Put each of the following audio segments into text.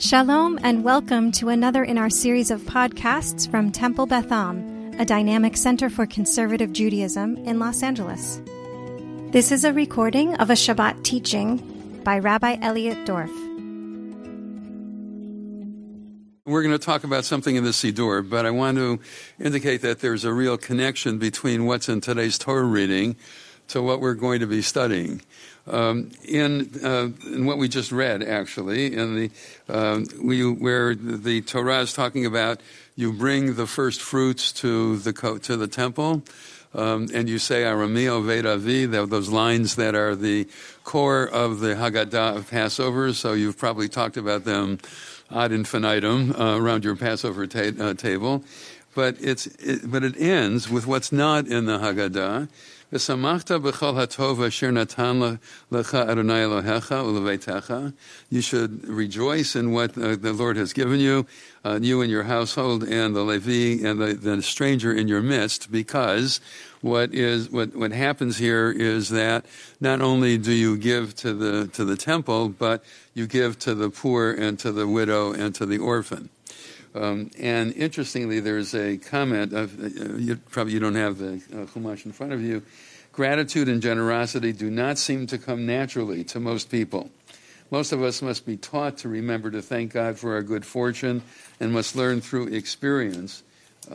Shalom and welcome to another in our series of podcasts from Temple Beth Am, a dynamic center for conservative Judaism in Los Angeles. This is a recording of a Shabbat teaching by Rabbi Elliot Dorff. We're going to talk about something in the Siddur, but I want to indicate that there's a real connection between what's in today's Torah reading to what we're going to be studying. Um, in, uh, in what we just read, actually, in the uh, we, where the Torah is talking about you bring the first fruits to the to the temple. Um, and you say Arami oved avi, those lines that are the core of the Haggadah of Passover. So you've probably talked about them ad infinitum uh, around your Passover ta- uh, table. But, it's, it, but it ends with what's not in the Haggadah. You should rejoice in what the Lord has given you, uh, you and your household, and the Levi and the, the stranger in your midst, because what is what what happens here is that not only do you give to the to the temple, but you give to the poor and to the widow and to the orphan. Um, and interestingly, there's a comment of uh, you, probably you don't have the uh, in front of you. Gratitude and generosity do not seem to come naturally to most people. Most of us must be taught to remember to thank God for our good fortune and must learn through experience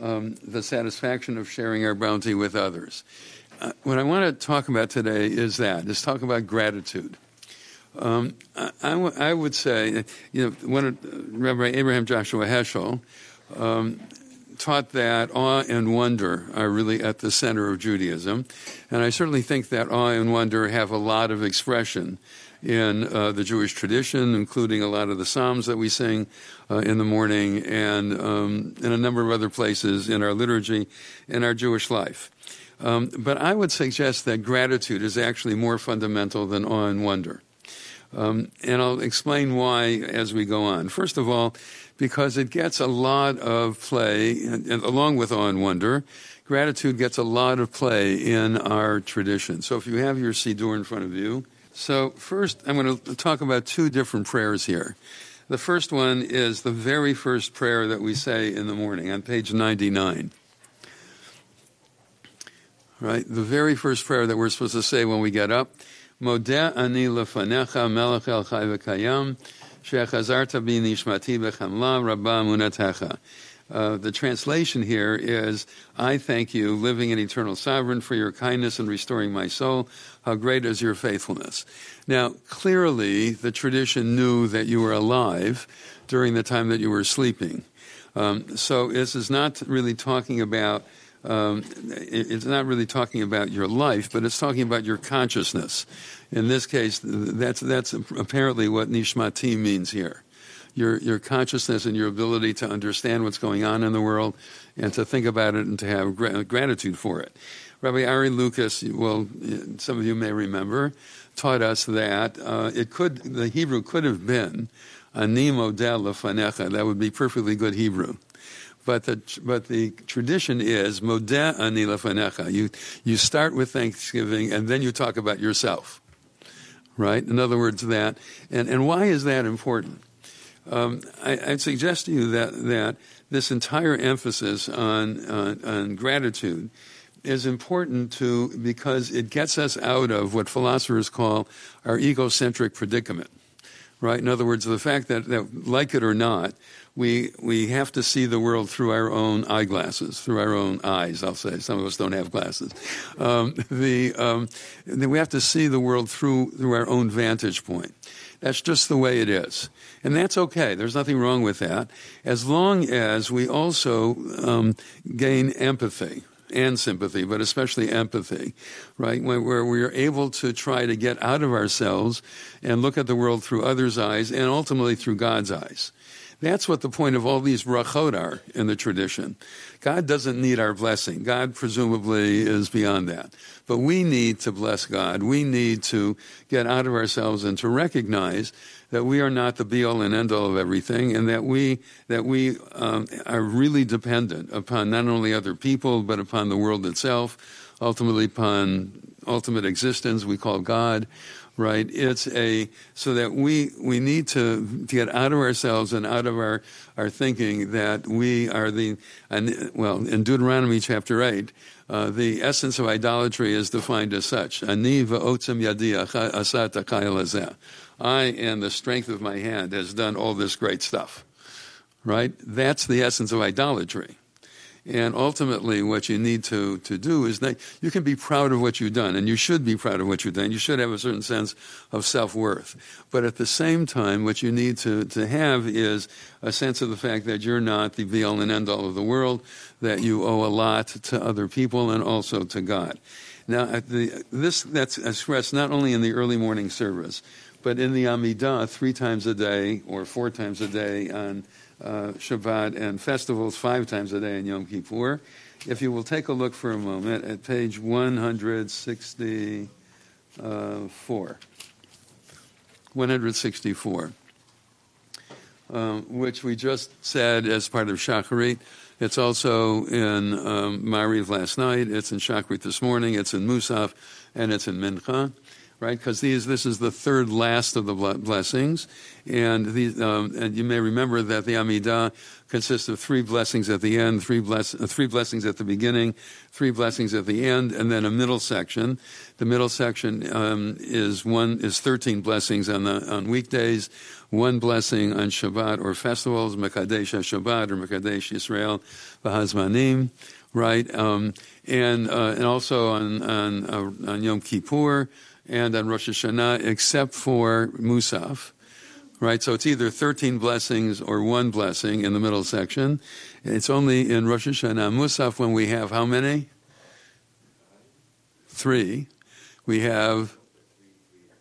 um, the satisfaction of sharing our bounty with others. Uh, what I want to talk about today is that, is talk about gratitude. Um, I, I, w- I would say, you know, uh, Rabbi Abraham Joshua Heschel um, taught that awe and wonder are really at the center of Judaism. And I certainly think that awe and wonder have a lot of expression in uh, the Jewish tradition, including a lot of the Psalms that we sing uh, in the morning and um, in a number of other places in our liturgy, in our Jewish life. Um, but I would suggest that gratitude is actually more fundamental than awe and wonder. Um, and I'll explain why as we go on. First of all, because it gets a lot of play, and, and along with awe and wonder, gratitude gets a lot of play in our tradition. So if you have your Siddur in front of you, so first I'm going to talk about two different prayers here. The first one is the very first prayer that we say in the morning on page 99. Right? The very first prayer that we're supposed to say when we get up Uh, the translation here is, I thank you, living and eternal sovereign, for your kindness in restoring my soul. How great is your faithfulness. Now, clearly, the tradition knew that you were alive during the time that you were sleeping. Um, so this is not really talking about um, it's not really talking about your life, but it's talking about your consciousness. In this case, that's, that's apparently what nishmati means here. Your, your consciousness and your ability to understand what's going on in the world and to think about it and to have gra- gratitude for it. Rabbi Ari Lucas, well, some of you may remember, taught us that uh, it could, the Hebrew could have been ani modeh lefanecha. That would be perfectly good Hebrew. But the, but the tradition is. You, you start with Thanksgiving and then you talk about yourself. Right? In other words, that. And, and why is that important? Um, I, would suggest to you that, that this entire emphasis on, on, on gratitude is important to because it gets us out of what philosophers call our egocentric predicament. Right? In other words, the fact that, that like it or not, we we have to see the world through our own eyeglasses, through our own eyes. I'll say some of us don't have glasses. Um, the um, we have to see the world through through our own vantage point. That's just the way it is, and that's okay. There's nothing wrong with that, as long as we also um, gain empathy and sympathy, but especially empathy, right? Where we are able to try to get out of ourselves and look at the world through others' eyes and ultimately through God's eyes. That's what the point of all these brachot are in the tradition. God doesn't need our blessing. God presumably is beyond that. But we need to bless God. We need to get out of ourselves and to recognize that we are not the be all and end all of everything, and that we that we um, are really dependent upon not only other people but upon the world itself, ultimately upon ultimate existence we call God, right? It's a so that we we need to, to get out of ourselves and out of our our thinking that we are the and well in Deuteronomy chapter eight. Uh, the essence of idolatry is defined as such. Ani va'otzem yadi asat I and the strength of my hand has done all this great stuff. Right? That's the essence of idolatry. And ultimately, what you need to, to do is that you can be proud of what you've done, and you should be proud of what you've done. You should have a certain sense of self worth. But at the same time, what you need to, to have is a sense of the fact that you're not the be all and end all of the world, that you owe a lot to other people and also to God. Now, the, this that's expressed not only in the early morning service, but in the Amidah three times a day or four times a day on uh, Shabbat and festivals five times a day in Yom Kippur. If you will take a look for a moment at page 164, 164, um, which we just said as part of Shacharit. It's also in um, Mariv last night. It's in Shacharit this morning. It's in Musaf, and it's in Mincha right? Because these, this is the third last of the blessings, and these, um, and you may remember that the Amidah consists of three blessings at the end, three bless, uh, three blessings at the beginning, three blessings at the end, and then a middle section. The middle section um, is one is thirteen blessings on the on weekdays, one blessing on Shabbat or festivals, Mekadesh Shabbat or Mekadesh Israel, Bahazmanim, right? Um, and uh, and also on on, uh, on Yom Kippur and on Rosh Hashanah, except for Musaf. Right, so it's either 13 blessings or one blessing in the middle section. It's only in Rosh Hashanah Musaf when we have how many? Three. We have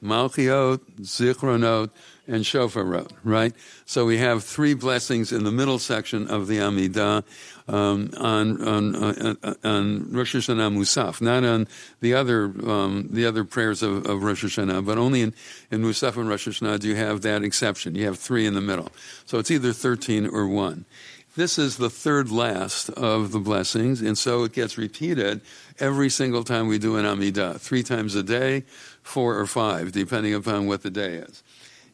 Malchiot, Zichronot, and Shofarot, right? So we have three blessings in the middle section of the Amidah um, on, on, on, uh, on, Rosh Hashanah Musaf, not on the other, um, the other prayers of, of, Rosh Hashanah, but only in, in Musaf and Rosh Hashanah do you have that exception. You have three in the middle. So it's either 13 or 1. This is the third last of the blessings, and so it gets repeated every single time we do an Amidah, three times a day, four or five, depending upon what the day is.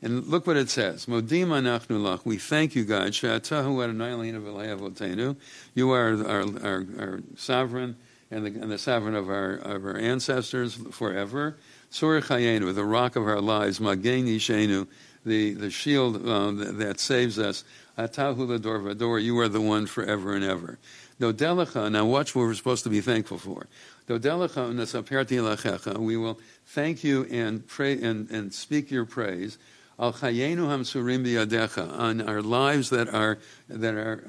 And look what it says. Modim anachnu lach. We thank you, God. She'atahu Adonai You are our, our, our sovereign and the, and the, sovereign of our, of our ancestors forever. Sur the rock of our lives. Magen yishenu, the, the shield uh, that, that, saves us. Atahu lador vador. You are the one forever and ever. Dodelecha. Now watch what we're supposed to be thankful for. Dodelecha nasaperti lachecha. We will thank you and pray and, and speak your praise al chayenu hamsurim biyadecha, on our lives that are that are,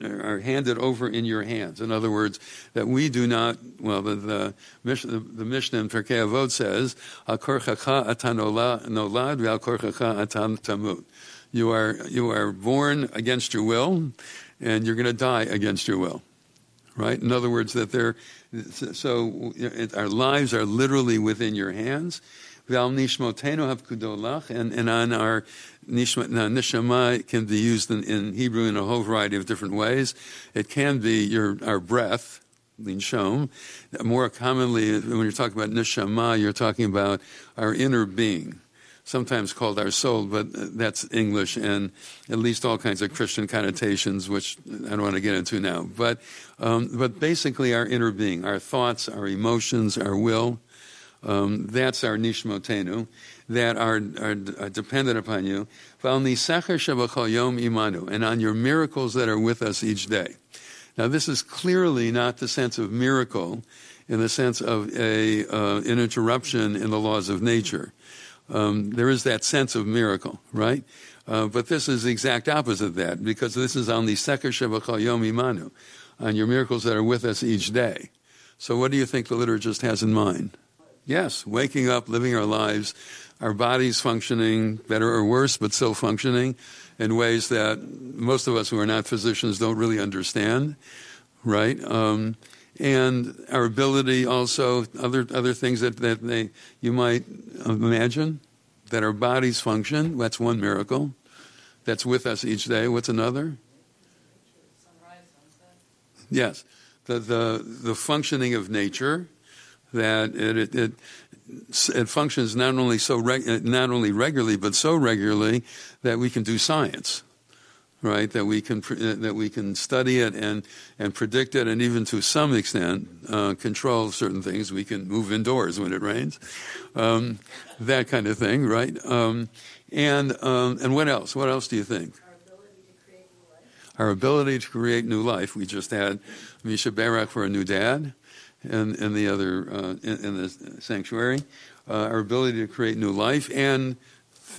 are are handed over in your hands. In other words, that we do not. Well, the the, the, Mishnah in Pirkei Avot says, "Al korchacha atan nolad ve'al korchacha atan tamut." You are you are born against your will, and you're going to die against your will. Right? In other words, that they're so our lives are literally within your hands Val nishmotenu havkudolach, and and on our nishma, nishama can be used in, in, Hebrew in a whole variety of different ways. It can be your our breath, linshom. More commonly, when you're talking about nishama, you're talking about our inner being sometimes called our soul, but that's English and at least all kinds of Christian connotations, which I don't want to get into now. But, um, but basically, our inner being, our thoughts, our emotions, our will, um, that's our nishmotenu that are, are, are dependent upon you. imanu, and on your miracles that are with us each day. Now, this is clearly not the sense of miracle in the sense of a, uh, an interruption in the laws of nature. Um, there is that sense of miracle, right? Uh, but this is the exact opposite of that because this is on the Seker Shebachal Yom Imanu, on your miracles that are with us each day. So, what do you think the liturgist has in mind? Yes, waking up, living our lives, our bodies functioning better or worse, but still functioning in ways that most of us who are not physicians don't really understand, right? Um, and our ability also, other, other things that, that they, you might imagine, that our bodies function. That's one miracle that's with us each day. What's another? Yes, the, the, the functioning of nature that it, it, it it functions not only so reg- not only regularly but so regularly that we can do science right? That we can that we can study it and and predict it and even to some extent uh, control certain things. We can move indoors when it rains um, that kind of thing right? Um, and um, and what else? What else do you think? Our ability to create new life. our ability to create new life. We just had Mi Sheberach for a new dad in, in the other uh, in, in, the sanctuary, uh, our ability to create new life, and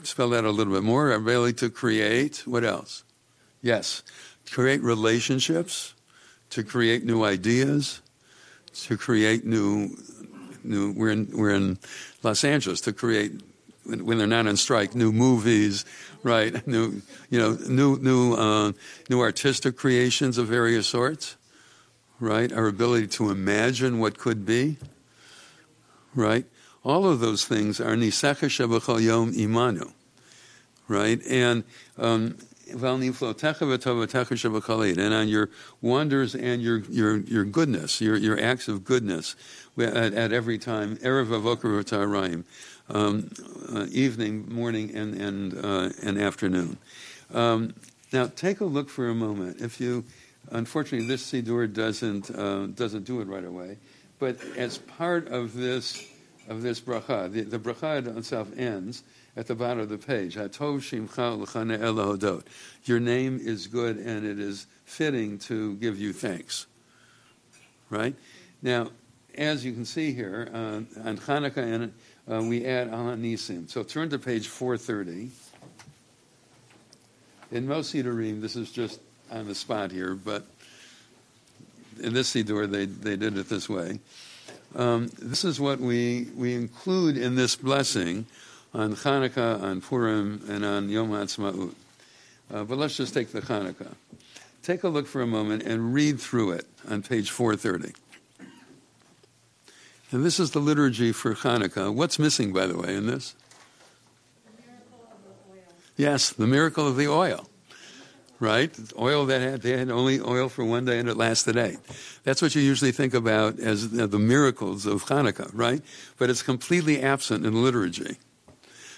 spell that a little bit more. Our ability to create what else? Yes, create relationships, to create new ideas, to create new new. We're in we're in Los Angeles to create when, when they're not on strike, new movies, right? New you know new new uh, new artistic creations of various sorts right? Our ability to imagine what could be, right? All of those things are shebachal yom imanu, right? And um, and on your wonders and your, your, your goodness, your, your acts of goodness at, at every time, erev avoker um, uh, evening, morning, and, and, uh, and afternoon. Um, now, take a look for a moment. If you Unfortunately, this Siddur doesn't, uh, doesn't do it right away. But as part of this, of this bracha, the, the bracha itself ends at the bottom of the page. Your name is good and it is fitting to give you thanks. Right? Now, as you can see here, uh, on Hanukkah, and, uh, we add Al Nisim. So turn to page 430. In most Siddurim, this is just on the spot here, but in this Siddur, they, they did it this way. Um, this is what we, we include in this blessing on Hanukkah, on Purim, and on Yom Ha'atzmaut. Uh, but let's just take the Hanukkah. Take a look for a moment and read through it on page 430. And this is the liturgy for Hanukkah. What's missing, by the way, in this? The yes, the miracle of the oil right? Oil that had, they had only oil for one day and it lasted eight. That's what you usually think about as the miracles of Hanukkah, right? But it's completely absent in liturgy.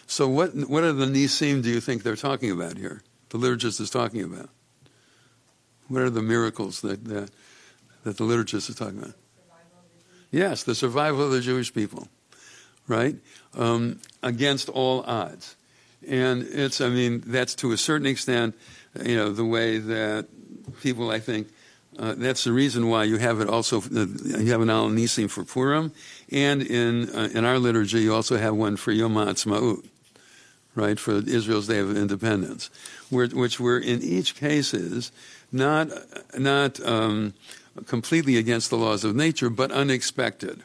So what, what are the nisim do you think they're talking about here? The liturgist is talking about. What are the miracles that, that, that the liturgist is talking about? Yes, the survival of the Jewish people, right? Um, against all odds. And it's, I mean, that's to a certain extent you know, the way that people, I think, uh, that's the reason why you have it also. Uh, you have an Al Nisim for Purim, and in uh, in our liturgy, you also have one for Yom Ha'atzmaut, right, for Israel's Day of Independence, which were in each cases not not um, completely against the laws of nature, but unexpected,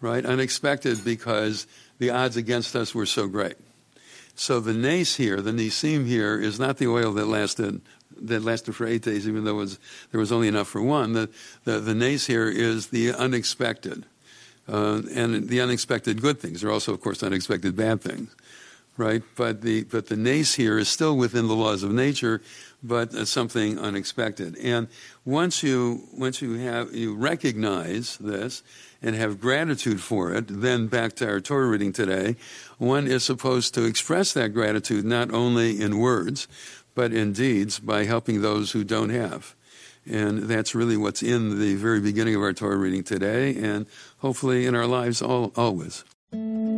right? Unexpected because the odds against us were so great. So the nace here, the nisim here, is not the oil that lasted that lasted for eight days, even though was, there was only enough for one. The, the, the nace here is the unexpected. Uh, and the unexpected good things. Are also, of course, unexpected bad things, right? But the, but the nace here is still within the laws of nature, but something unexpected. And once you, once you, have, you recognize this, and have gratitude for it, then back to our Torah reading today, one is supposed to express that gratitude not only in words, but in deeds by helping those who don't have. And that's really what's in the very beginning of our Torah reading today, and hopefully in our lives all, always.